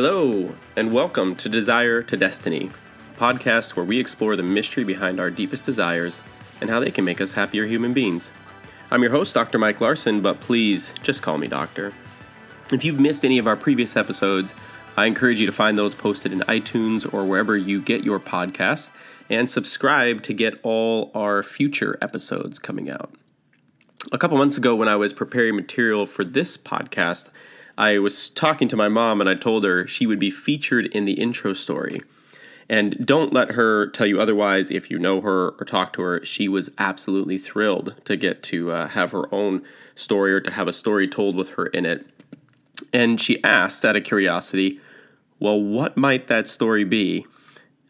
Hello, and welcome to Desire to Destiny, a podcast where we explore the mystery behind our deepest desires and how they can make us happier human beings. I'm your host, Dr. Mike Larson, but please just call me Doctor. If you've missed any of our previous episodes, I encourage you to find those posted in iTunes or wherever you get your podcasts and subscribe to get all our future episodes coming out. A couple months ago, when I was preparing material for this podcast, I was talking to my mom and I told her she would be featured in the intro story. And don't let her tell you otherwise if you know her or talk to her. She was absolutely thrilled to get to uh, have her own story or to have a story told with her in it. And she asked, out of curiosity, well, what might that story be?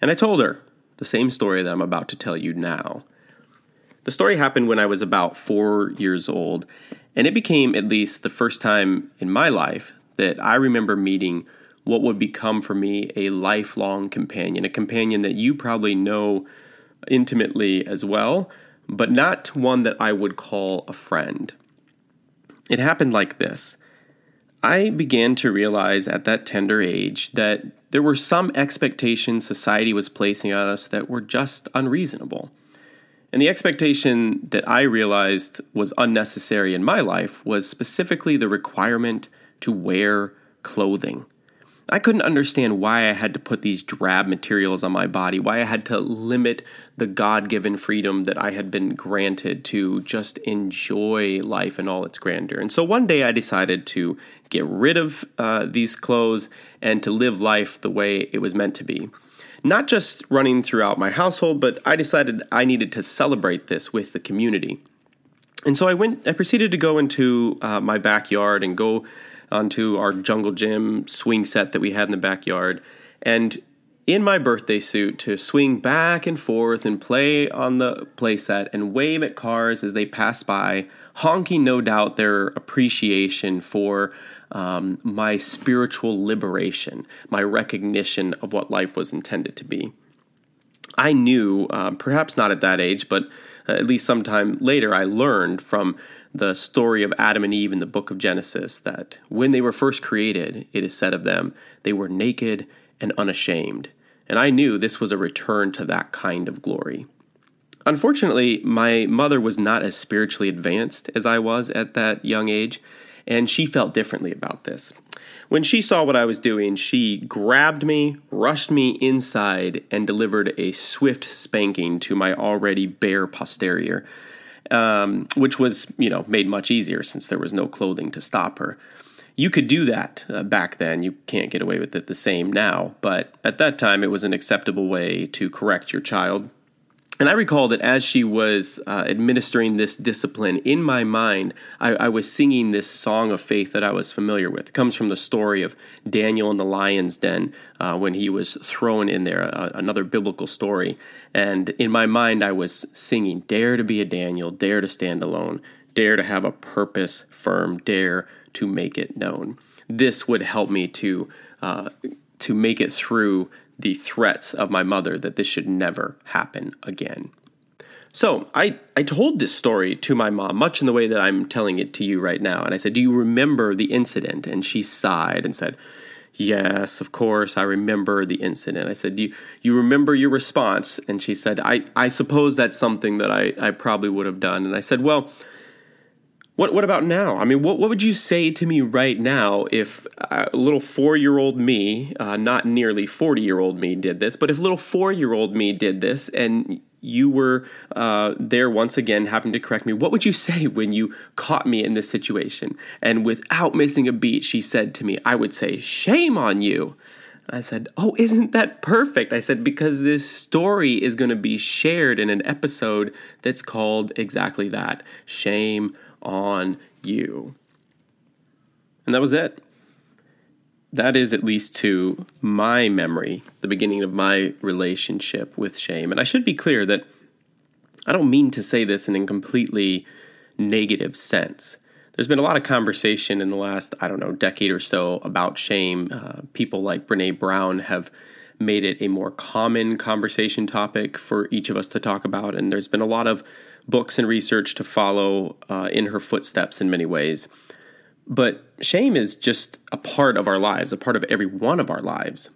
And I told her the same story that I'm about to tell you now. The story happened when I was about four years old, and it became at least the first time in my life that I remember meeting what would become for me a lifelong companion, a companion that you probably know intimately as well, but not one that I would call a friend. It happened like this. I began to realize at that tender age that there were some expectations society was placing on us that were just unreasonable. And the expectation that I realized was unnecessary in my life was specifically the requirement to wear clothing. I couldn't understand why I had to put these drab materials on my body, why I had to limit the God given freedom that I had been granted to just enjoy life in all its grandeur. And so one day I decided to get rid of uh, these clothes and to live life the way it was meant to be not just running throughout my household, but I decided I needed to celebrate this with the community. And so I went, I proceeded to go into uh, my backyard and go onto our jungle gym swing set that we had in the backyard. And in my birthday suit to swing back and forth and play on the playset and wave at cars as they pass by, honking no doubt their appreciation for um, my spiritual liberation, my recognition of what life was intended to be. I knew, uh, perhaps not at that age, but uh, at least sometime later, I learned from the story of Adam and Eve in the book of Genesis that when they were first created, it is said of them, they were naked and unashamed. And I knew this was a return to that kind of glory. Unfortunately, my mother was not as spiritually advanced as I was at that young age, and she felt differently about this. When she saw what I was doing, she grabbed me, rushed me inside, and delivered a swift spanking to my already bare posterior, um, which was, you know, made much easier since there was no clothing to stop her. You could do that uh, back then. You can't get away with it the same now, but at that time it was an acceptable way to correct your child and I recall that as she was uh, administering this discipline, in my mind, I, I, was singing this song of faith that I was familiar with. It comes from the story of Daniel in the lion's den uh, when he was thrown in there, uh, another biblical story. And in my mind, I was singing, Dare to be a Daniel, dare to stand alone, dare to have a purpose firm, dare to make it known. This would help me to. Uh, to make it through the threats of my mother that this should never happen again. So I, I told this story to my mom, much in the way that I'm telling it to you right now. And I said, Do you remember the incident? And she sighed and said, Yes, of course, I remember the incident. I said, Do you, you remember your response? And she said, I, I suppose that's something that I, I probably would have done. And I said, Well, what what about now? I mean, what what would you say to me right now if a little four year old me, uh, not nearly forty year old me, did this, but if little four year old me did this, and you were uh, there once again having to correct me, what would you say when you caught me in this situation? And without missing a beat, she said to me, I would say, "Shame on you." I said, Oh, isn't that perfect? I said, Because this story is going to be shared in an episode that's called exactly that Shame on you. And that was it. That is, at least to my memory, the beginning of my relationship with shame. And I should be clear that I don't mean to say this in a completely negative sense. There's been a lot of conversation in the last, I don't know, decade or so about shame. Uh, people like Brene Brown have made it a more common conversation topic for each of us to talk about. And there's been a lot of books and research to follow uh, in her footsteps in many ways. But shame is just a part of our lives, a part of every one of our lives.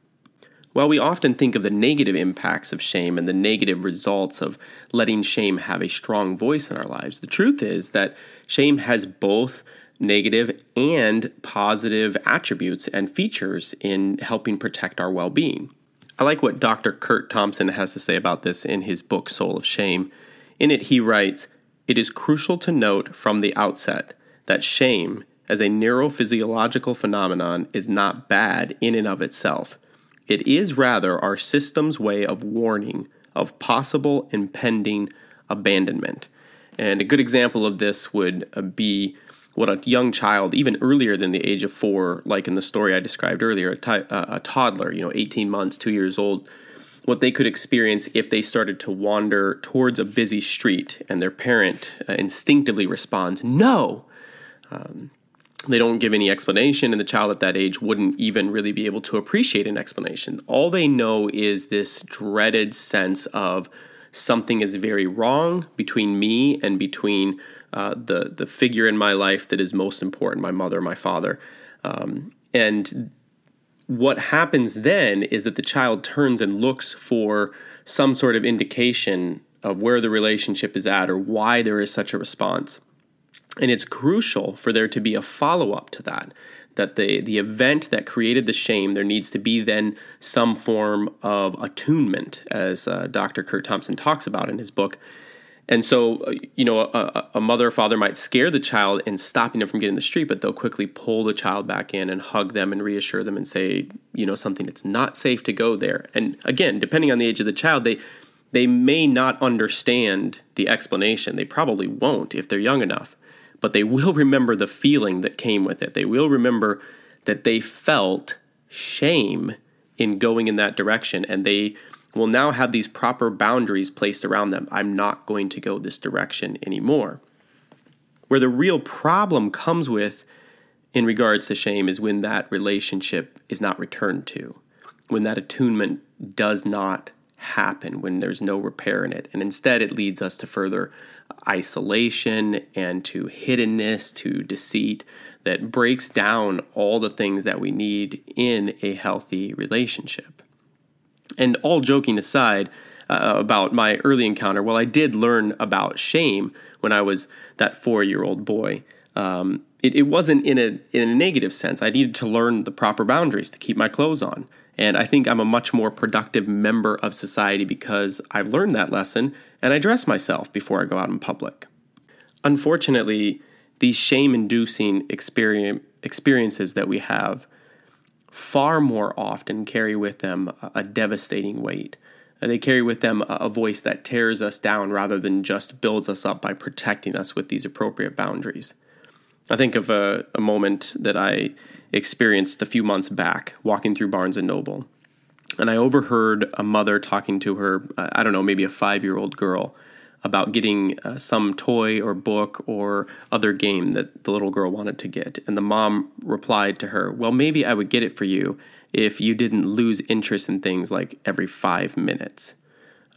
While we often think of the negative impacts of shame and the negative results of letting shame have a strong voice in our lives, the truth is that shame has both negative and positive attributes and features in helping protect our well being. I like what Dr. Curt Thompson has to say about this in his book, Soul of Shame. In it, he writes It is crucial to note from the outset that shame, as a neurophysiological phenomenon, is not bad in and of itself. It is rather our system's way of warning of possible impending abandonment. And a good example of this would uh, be what a young child, even earlier than the age of four, like in the story I described earlier, a, uh, a toddler, you know, 18 months, two years old, what they could experience if they started to wander towards a busy street and their parent uh, instinctively responds, No! Um, they don't give any explanation, and the child at that age wouldn't even really be able to appreciate an explanation. All they know is this dreaded sense of something is very wrong between me and between uh, the the figure in my life that is most important, my mother, my father, um, and what happens then is that the child turns and looks for some sort of indication of where the relationship is at or why there is such a response. And it's crucial for there to be a follow up to that. That the, the event that created the shame, there needs to be then some form of attunement, as uh, Dr. Curt Thompson talks about in his book. And so, uh, you know, a, a, mother or father might scare the child in stopping them from getting in the street, but they'll quickly pull the child back in and hug them and reassure them and say, you know, something it's not safe to go there. And again, depending on the age of the child, they they may not understand the explanation. They probably won't if they're young enough but they will remember the feeling that came with it. They will remember that they felt shame in going in that direction and they will now have these proper boundaries placed around them. I'm not going to go this direction anymore. Where the real problem comes with in regards to shame is when that relationship is not returned to, when that attunement does not happen, when there's no repair in it. And instead, it leads us to further isolation and to hiddenness, to deceit that breaks down all the things that we need in a healthy relationship. And all joking aside uh, about my early encounter, well, I did learn about shame when I was that four year old boy. Um, it, it, wasn't in a, in a negative sense. I needed to learn the proper boundaries to keep my clothes on. And I think I'm a much more productive member of society because I've learned that lesson and I dress myself before I go out in public. Unfortunately, these shame inducing experiences that we have far more often carry with them a devastating weight. Uh, they carry with them a voice that tears us down rather than just builds us up by protecting us with these appropriate boundaries. I think of a, a moment that I experienced a few months back walking through Barnes and Noble. And I overheard a mother talking to her, I don't know, maybe a five year old girl about getting uh, some toy or book or other game that the little girl wanted to get. And the mom replied to her, Well, maybe I would get it for you if you didn't lose interest in things like every five minutes.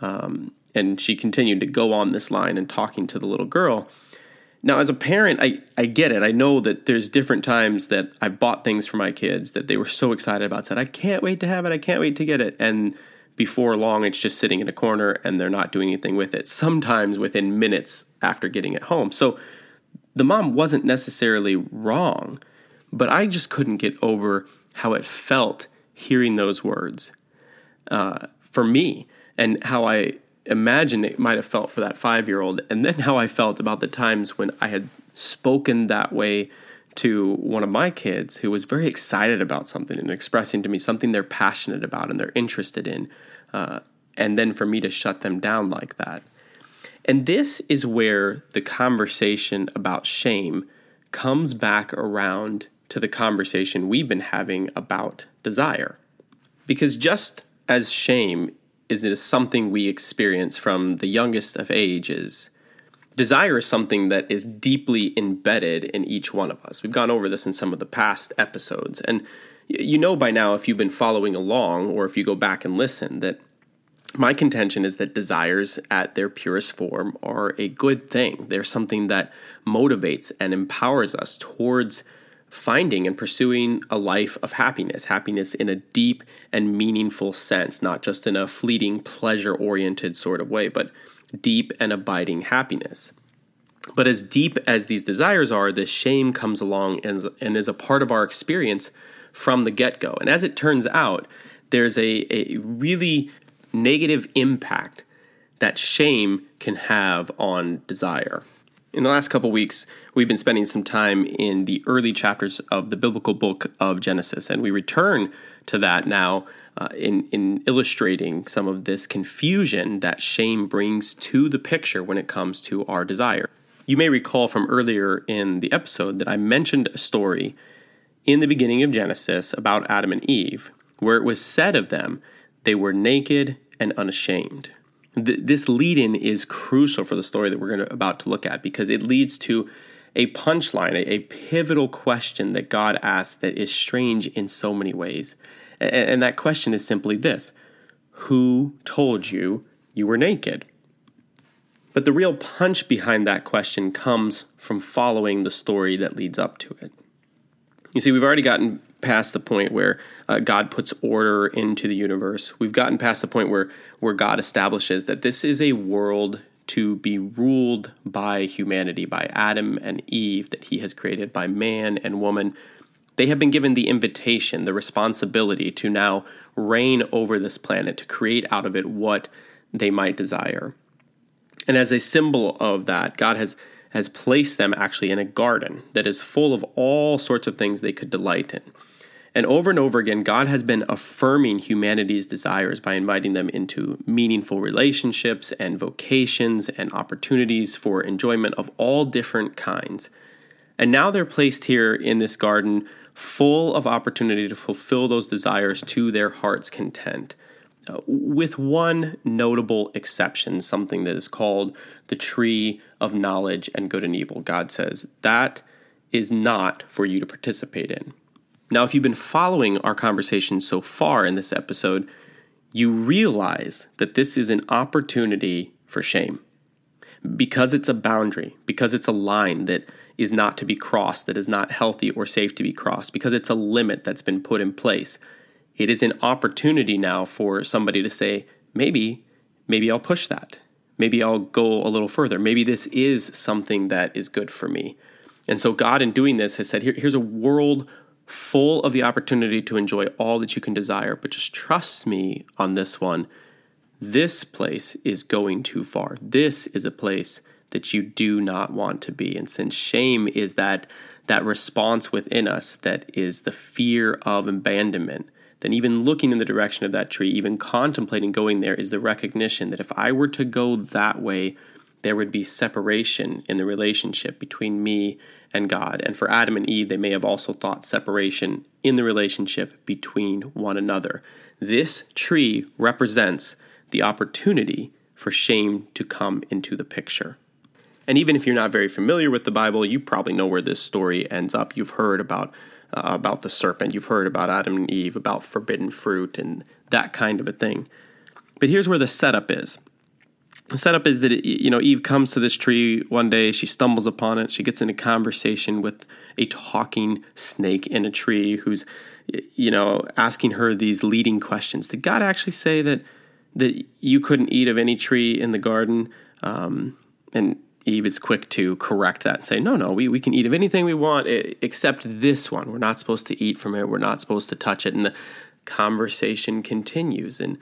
Um, and she continued to go on this line and talking to the little girl. Now, as a parent, I, I get it. I know that there's different times that I've bought things for my kids that they were so excited about, said, I can't wait to have it, I can't wait to get it. And before long, it's just sitting in a corner and they're not doing anything with it, sometimes within minutes after getting it home. So the mom wasn't necessarily wrong, but I just couldn't get over how it felt hearing those words uh, for me and how I imagine it might have felt for that five year old, and then how I felt about the times when I had spoken that way to one of my kids who was very excited about something and expressing to me something they're passionate about and they're interested in, uh, and then for me to shut them down like that. And this is where the conversation about shame comes back around to the conversation we've been having about desire. Because just as shame is something we experience from the youngest of ages. Desire is something that is deeply embedded in each one of us. We've gone over this in some of the past episodes. And you know by now, if you've been following along or if you go back and listen, that my contention is that desires at their purest form are a good thing. They're something that motivates and empowers us towards finding and pursuing a life of happiness, happiness in a deep and meaningful sense, not just in a fleeting, pleasure oriented sort of way, but deep and abiding happiness. But as deep as these desires are, this shame comes along and, and is a part of our experience from the get go. And as it turns out, there's a, a really negative impact that shame can have on desire. In the last couple weeks, we've been spending some time in the early chapters of the biblical book of Genesis, and we return to that now uh, in, in illustrating some of this confusion that shame brings to the picture when it comes to our desire. You may recall from earlier in the episode that I mentioned a story in the beginning of Genesis about Adam and Eve, where it was said of them, they were naked and unashamed. Th- this lead in is crucial for the story that we're gonna, about to look at because it leads to a punchline, a, a pivotal question that God asks that is strange in so many ways. And, and that question is simply this Who told you you were naked? But the real punch behind that question comes from following the story that leads up to it. You see, we've already gotten past the point where uh, God puts order into the universe. We've gotten past the point where where God establishes that this is a world to be ruled by humanity, by Adam and Eve that he has created, by man and woman. They have been given the invitation, the responsibility to now reign over this planet, to create out of it what they might desire. And as a symbol of that, God has has placed them actually in a garden that is full of all sorts of things they could delight in. And over and over again, God has been affirming humanity's desires by inviting them into meaningful relationships and vocations and opportunities for enjoyment of all different kinds. And now they're placed here in this garden full of opportunity to fulfill those desires to their heart's content uh, with one notable exception, something that is called the tree of knowledge and good and evil. God says that is not for you to participate in. Now, if you've been following our conversation so far in this episode, you realize that this is an opportunity for shame. Because it's a boundary, because it's a line that is not to be crossed, that is not healthy or safe to be crossed, because it's a limit that's been put in place it is an opportunity now for somebody to say, maybe, maybe I'll push that. Maybe I'll go a little further. Maybe this is something that is good for me. And so God, in doing this, has said, Here, here's a world full of the opportunity to enjoy all that you can desire, but just trust me on this one. This place is going too far. This is a place that you do not want to be. And since shame is that that response within us that is the fear of abandonment, then even looking in the direction of that tree, even contemplating going there, is the recognition that if I were to go that way, there would be separation in the relationship between me and God. And for Adam and Eve, they may have also thought separation in the relationship between one another. This tree represents the opportunity for shame to come into the picture. And even if you're not very familiar with the Bible, you probably know where this story ends up. You've heard about uh, about the serpent. You've heard about Adam and Eve, about forbidden fruit, and that kind of a thing. But here's where the setup is. The setup is that it, you know Eve comes to this tree one day. She stumbles upon it. She gets in a conversation with a talking snake in a tree, who's you know asking her these leading questions. Did God actually say that that you couldn't eat of any tree in the garden? Um, and Eve is quick to correct that and say, no, no, we, we can eat of anything we want except this one. We're not supposed to eat from it. We're not supposed to touch it. And the conversation continues. And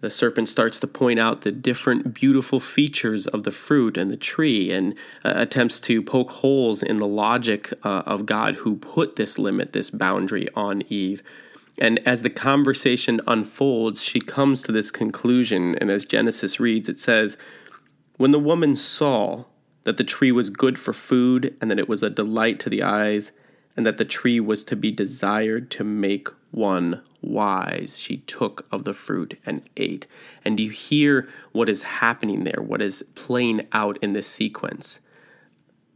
the serpent starts to point out the different beautiful features of the fruit and the tree and uh, attempts to poke holes in the logic uh, of God who put this limit, this boundary on Eve. And as the conversation unfolds, she comes to this conclusion. And as Genesis reads, it says, When the woman saw that the tree was good for food, and that it was a delight to the eyes, and that the tree was to be desired to make one wise. She took of the fruit and ate. And you hear what is happening there, what is playing out in this sequence.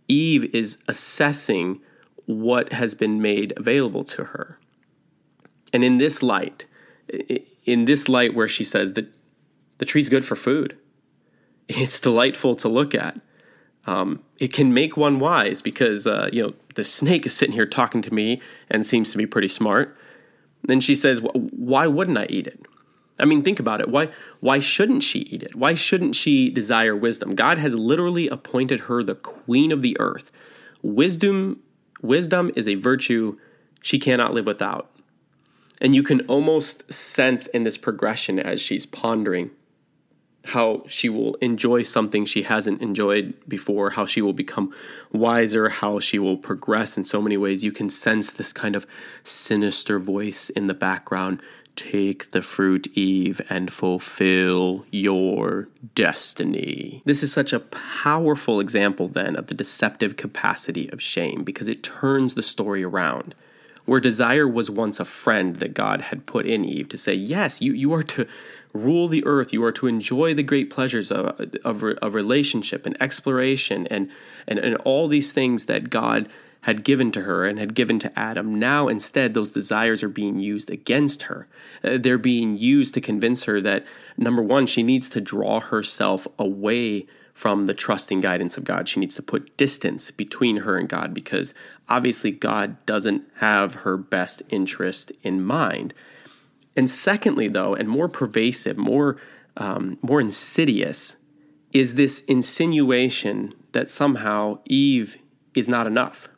Eve is assessing what has been made available to her. And in this light, in this light where she says that the tree's good for food, it's delightful to look at um, it can make one wise because uh, you know the snake is sitting here talking to me and seems to be pretty smart. Then she says, Why wouldn't I eat it? I mean, think about it. Why, why shouldn't she eat it? Why shouldn't she desire wisdom? God has literally appointed her the queen of the earth. Wisdom, wisdom is a virtue she cannot live without. And you can almost sense in this progression as she's pondering how she will enjoy something she hasn't enjoyed before, how she will become wiser, how she will progress in so many ways. You can sense this kind of sinister voice in the background. Take the fruit, Eve, and fulfill your destiny. This is such a powerful example, then, of the deceptive capacity of shame because it turns the story around where desire was once a friend that God had put in Eve to say, Yes, you, you are to rule the earth. You are to enjoy the great pleasures of, of, of relationship and exploration and, and, and all these things that God had given to her and had given to Adam. Now, instead, those desires are being used against her. Uh, they're being used to convince her that, number one, she needs to draw herself away from the trusting guidance of God. She needs to put distance between her and God because obviously God doesn't have her best interest in mind. And secondly, though, and more pervasive, more um, more insidious, is this insinuation that somehow Eve is not enough.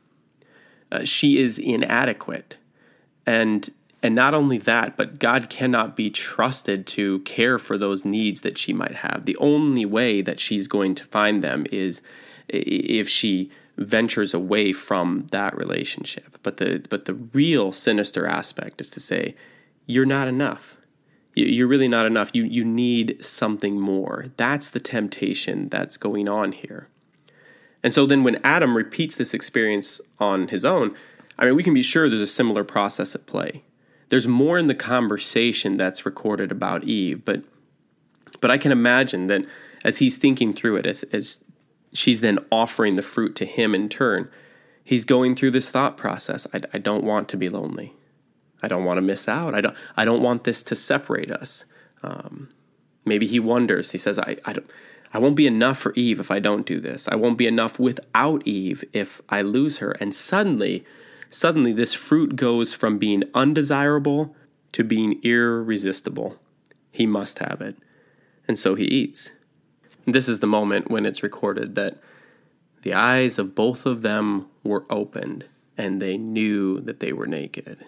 Uh, she is inadequate, and and not only that, but God cannot be trusted to care for those needs that she might have. The only way that she's going to find them is if she ventures away from that relationship. But the but the real sinister aspect is to say you're not enough. You're really not enough. You, you need something more. That's the temptation that's going on here. And so then when Adam repeats this experience on his own, I mean, we can be sure there's a similar process at play. There's more in the conversation that's recorded about Eve, but but I can imagine that as he's thinking through it, as, as she's then offering the fruit to him in turn, he's going through this thought process. I, I don't want to be lonely. I don't want to miss out. I don't, I don't want this to separate us. Um, maybe he wonders. He says, I, I, don't, I won't be enough for Eve if I don't do this. I won't be enough without Eve if I lose her. And suddenly, suddenly, this fruit goes from being undesirable to being irresistible. He must have it. And so he eats. This is the moment when it's recorded that the eyes of both of them were opened and they knew that they were naked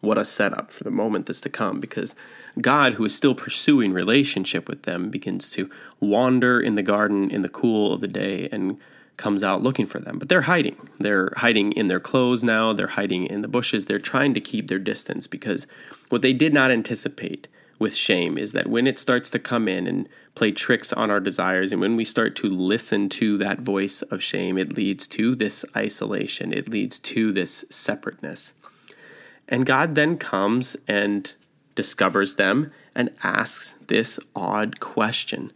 what a setup for the moment that's to come because God, who is still pursuing relationship with them, begins to wander in the garden in the cool of the day and comes out looking for them. But they're hiding. They're hiding in their clothes now, they're hiding in the bushes. They're trying to keep their distance because what they did not anticipate with shame is that when it starts to come in and play tricks on our desires, and when we start to listen to that voice of shame, it leads to this isolation, it leads to this separateness. And God then comes and discovers them and asks this odd question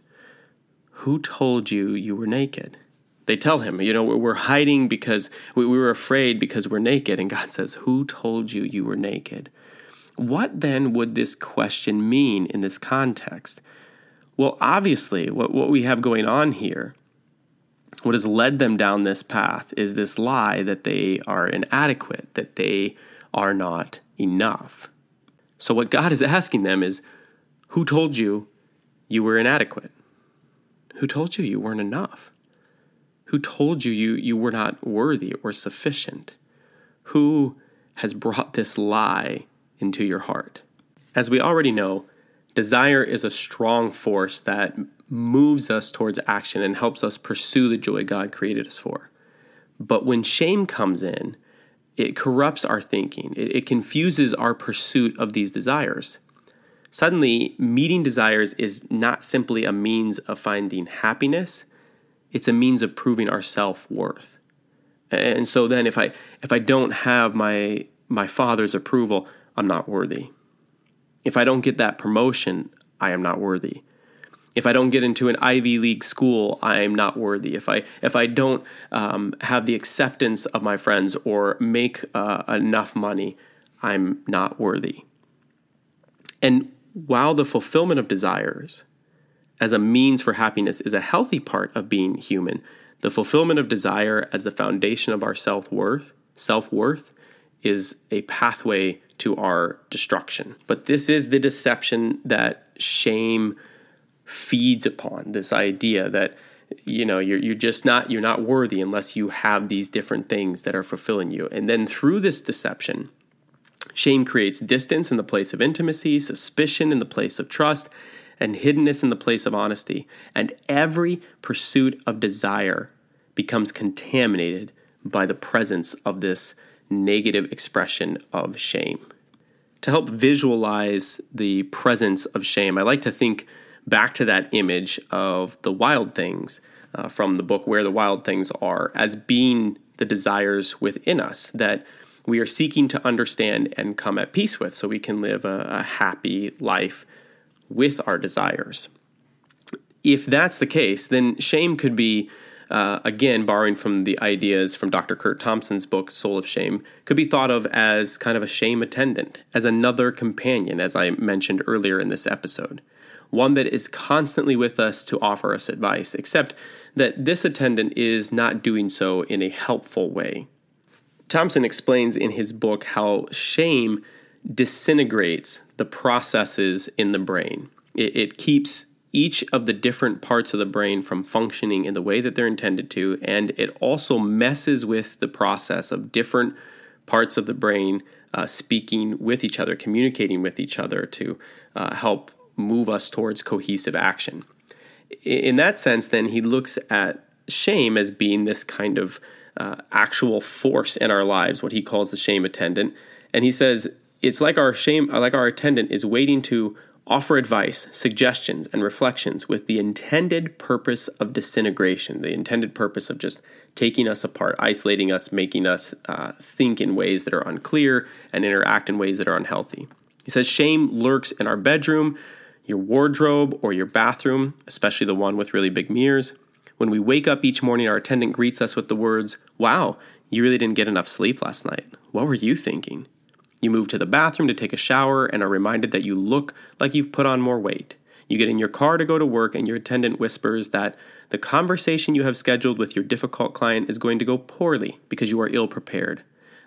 Who told you you were naked? They tell him, you know, we're hiding because we were afraid because we're naked. And God says, Who told you you were naked? What then would this question mean in this context? Well, obviously, what, what we have going on here, what has led them down this path, is this lie that they are inadequate, that they are not enough. So, what God is asking them is who told you you were inadequate? Who told you you weren't enough? Who told you you, you were not worthy or sufficient? Who has brought this lie into your heart? As we already know, desire is a strong force that moves us towards action and helps us pursue the joy God created us for. But when shame comes in, it corrupts our thinking, it, it confuses our pursuit of these desires. Suddenly, meeting desires is not simply a means of finding happiness, it's a means of proving our self worth. And so then if I if I don't have my my father's approval, I'm not worthy. If I don't get that promotion, I am not worthy if I don't get into an Ivy League school, I'm not worthy. If I if I don't um, have the acceptance of my friends or make uh, enough money, I'm not worthy. And while the fulfillment of desires as a means for happiness is a healthy part of being human, The fulfillment of desire as the foundation of our self-worth, self-worth is a pathway to our destruction. But this is the deception that shame feeds upon this idea that you know you're, you're just not you're not worthy unless you have these different things that are fulfilling you. And then through this deception shame creates distance in the place of intimacy suspicion in the place of trust and hiddenness in the place of honesty. And every pursuit of desire becomes contaminated by the presence of this negative expression of shame. To help visualize the presence of shame i like to think back to that image of the wild things uh, from the book Where the Wild Things Are as being the desires within us that we are seeking to understand and come at peace with so we can live a, a happy life with our desires. If that's the case, then shame could be, uh, again, borrowing from the ideas from Dr. Curt Thompson's book, Soul of Shame, could be thought of as kind of a shame attendant, as another companion, as I mentioned earlier in this episode one that is constantly with us to offer us advice, except that this attendant is not doing so in a helpful way. Thompson explains in his book how shame disintegrates the processes in the brain. It, it, keeps each of the different parts of the brain from functioning in the way that they're intended to, and it also messes with the process of different parts of the brain uh, speaking with each other, communicating with each other to uh, help move us towards cohesive action. In that sense, then, he looks at shame as being this kind of uh, actual force in our lives, what he calls the shame attendant. And he says it's like our shame, like our attendant is waiting to offer advice, suggestions, and reflections with the intended purpose of disintegration, the intended purpose of just taking us apart, isolating us, making us uh, think in ways that are unclear and interact in ways that are unhealthy. He says shame lurks in our bedroom, your wardrobe, or your bathroom, especially the one with really big mirrors. When we wake up each morning, our attendant greets us with the words, Wow, you really didn't get enough sleep last night. What were you thinking? You move to the bathroom to take a shower and are reminded that you look like you've put on more weight. You get in your car to go to work, and your attendant whispers that the conversation you have scheduled with your difficult client is going to go poorly because you are ill prepared.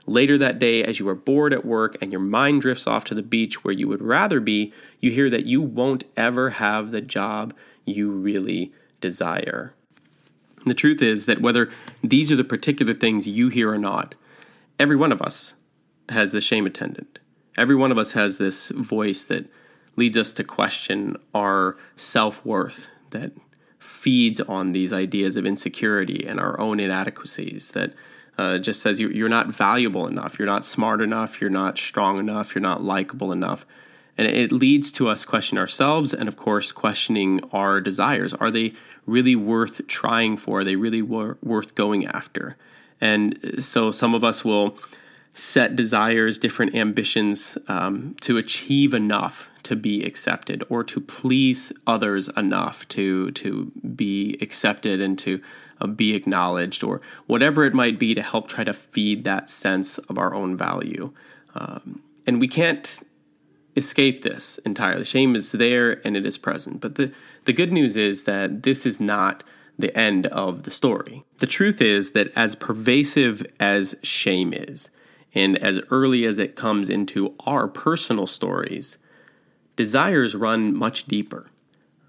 Later that day, as you are bored at work and your mind drifts off to the beach where you would rather be, you hear that you won't ever have the job you really desire. the truth is that whether these are the particular things you hear or not, every one of us has the shame attendant. Every one of us has this voice that leads us to question our self worth, that feeds on these ideas of insecurity and our own inadequacies, that uh, just says you, you're not valuable enough, you're not smart enough, you're not strong enough, you're not likable enough. And it leads to us questioning ourselves and, of course, questioning our desires. Are they really worth trying for? Are they really wor- worth going after? And so some of us will set desires, different ambitions um, to achieve enough to be accepted or to please others enough to, to be accepted and to be acknowledged or whatever it might be to help try to feed that sense of our own value. Um, and we can't escape this entirely. Shame is there and it is present. But the, the good news is that this is not the end of the story. The truth is that as pervasive as shame is, and as early as it comes into our personal stories, desires run much deeper.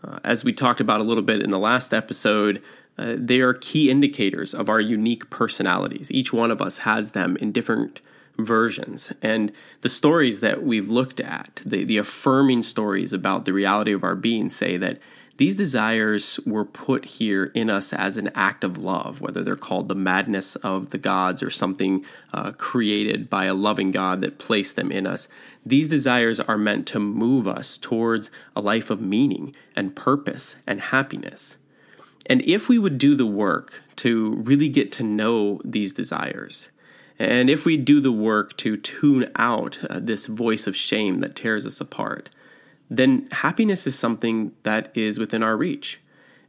Uh, as we talked about a little bit in the last episode, uh, they are key indicators of our unique personalities. Each one of us has them in different versions. And the stories that we've looked at, the, the affirming stories about the reality of our being, say that these desires were put here in us as an act of love, whether they're called the madness of the gods or something uh, created by a loving God that placed them in us. These desires are meant to move us towards a life of meaning and purpose and happiness. And if we would do the work to really get to know these desires, and if we do the work to tune out uh, this voice of shame that tears us apart, then happiness is something that is within our reach.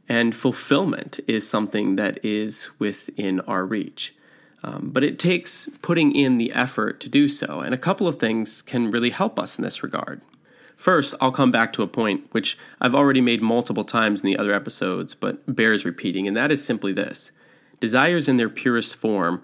And fulfillment is something that is within our reach. Um, but it takes putting in the effort to do so. And a couple of things can really help us in this regard. First, I'll come back to a point which I've already made multiple times in the other episodes, but bears repeating, and that is simply this desires in their purest form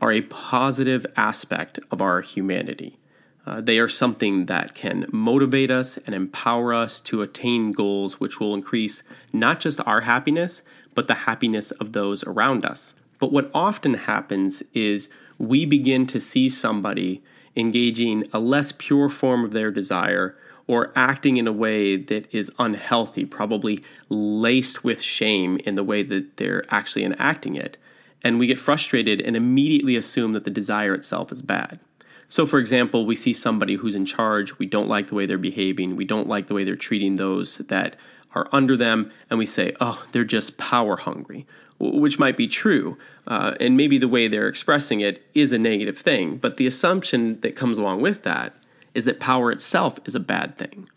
are a positive aspect of our humanity. Uh, they are something that can motivate us and empower us to attain goals which will increase not just our happiness, but the happiness of those around us. But what often happens is we begin to see somebody engaging a less pure form of their desire or acting in a way that is unhealthy, probably laced with shame in the way that they're actually enacting it. And we get frustrated and immediately assume that the desire itself is bad. So, for example, we see somebody who's in charge, we don't like the way they're behaving, we don't like the way they're treating those that are under them, and we say, oh, they're just power hungry, which might be true. Uh, and maybe the way they're expressing it is a negative thing. But the assumption that comes along with that is that power itself is a bad thing.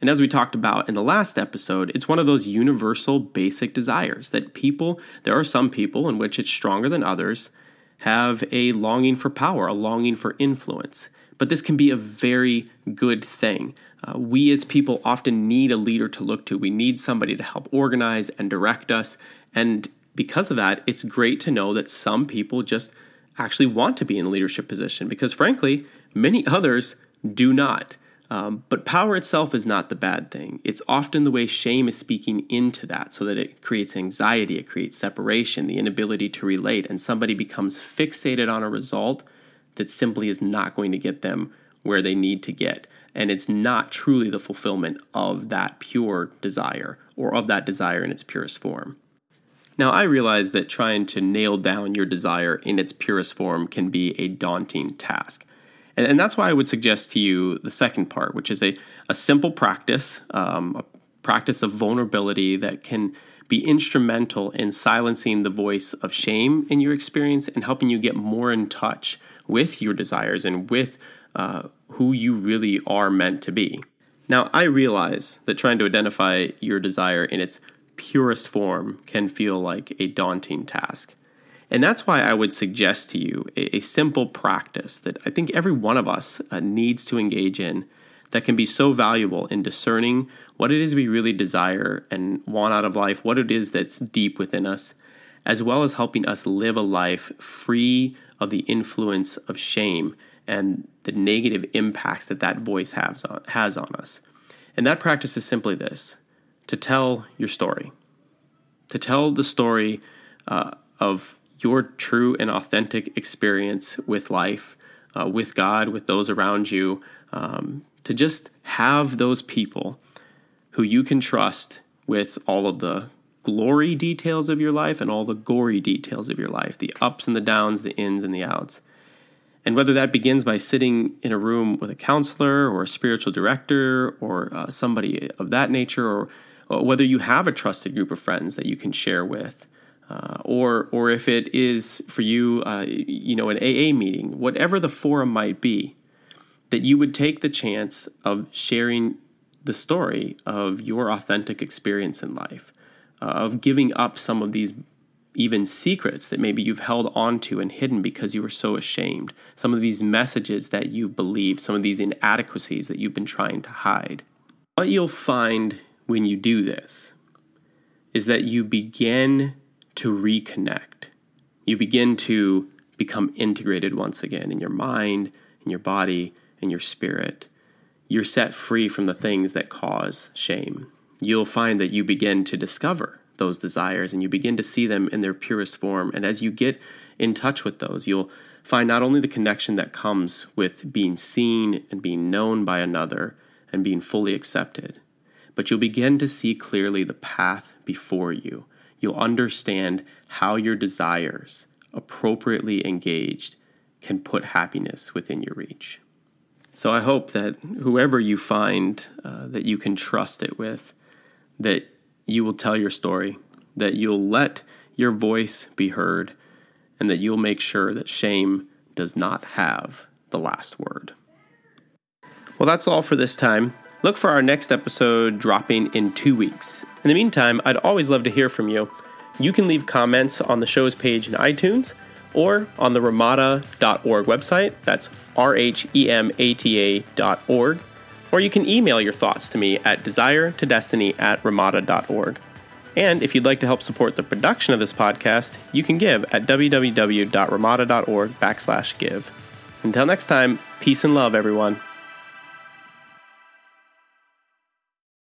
And as we talked about in the last episode, it's one of those universal basic desires that people, there are some people in which it's stronger than others, have a longing for power, a longing for influence. But this can be a very good thing. Uh, we as people often need a leader to look to. We need somebody to help organize and direct us. And because of that, it's great to know that some people just actually want to be in a leadership position because, frankly, many others do not. Um, but power itself is not the bad thing. It's often the way shame is speaking into that so that it creates anxiety, it creates separation, the inability to relate, and somebody becomes fixated on a result that simply is not going to get them where they need to get. And it's not truly the fulfillment of that pure desire or of that desire in its purest form. Now, I realize that trying to nail down your desire in its purest form can be a daunting task. And, and that's why I would suggest to you the second part, which is a, a simple practice, um, a practice of vulnerability that can be instrumental in silencing the voice of shame in your experience and helping you get more in touch with your desires and with uh, who you really are meant to be. Now, I realize that trying to identify your desire in its purest form can feel like a daunting task. And that's why I would suggest to you a, a simple practice that I think every one of us uh, needs to engage in that can be so valuable in discerning what it is we really desire and want out of life, what it is that's deep within us, as well as helping us live a life free of the influence of shame and the negative impacts that that voice has on, has on us. And that practice is simply this to tell your story, to tell the story uh, of your true and authentic experience with life, uh, with God, with those around you, um, to just have those people who you can trust with all of the glory details of your life and all the gory details of your life the ups and the downs, the ins and the outs. And whether that begins by sitting in a room with a counselor or a spiritual director or uh, somebody of that nature, or, or, whether you have a trusted group of friends that you can share with, uh, or or if it is for you, uh, you know, an AA meeting, whatever the forum might be, that you would take the chance of sharing the story of your authentic experience in life, uh, of giving up some of these even secrets that maybe you've held onto and hidden because you were so ashamed, some of these messages that you've believed, some of these inadequacies that you've been trying to hide. What you'll find when you do this is that you begin to reconnect. You begin to become integrated once again in your mind, in your body, in your spirit. You're set free from the things that cause shame. You'll find that you begin to discover those desires and you begin to see them in their purest form. And as you get in touch with those, you'll find not only the connection that comes with being seen and being known by another and being fully accepted, but you'll begin to see clearly the path before you you'll understand how your desires, appropriately engaged, can put happiness within your reach. So I hope that whoever you find uh, that you can trust it with, that you will tell your story, that you'll let your voice be heard, and that you'll make sure that shame does not have the last word. Well, that's all for this time. Look for our next episode dropping in two weeks. In the meantime, I'd always love to hear from you. You can leave comments on the show's page in iTunes or on the rhemata.org website. That's R H E M A T A dot org. Or you can email your thoughts to me at desire to destiny at rhemata.org. And if you'd like to help support the production of this podcast, you can give at www.rhemata.org backslash give. Until next time, peace and love, everyone.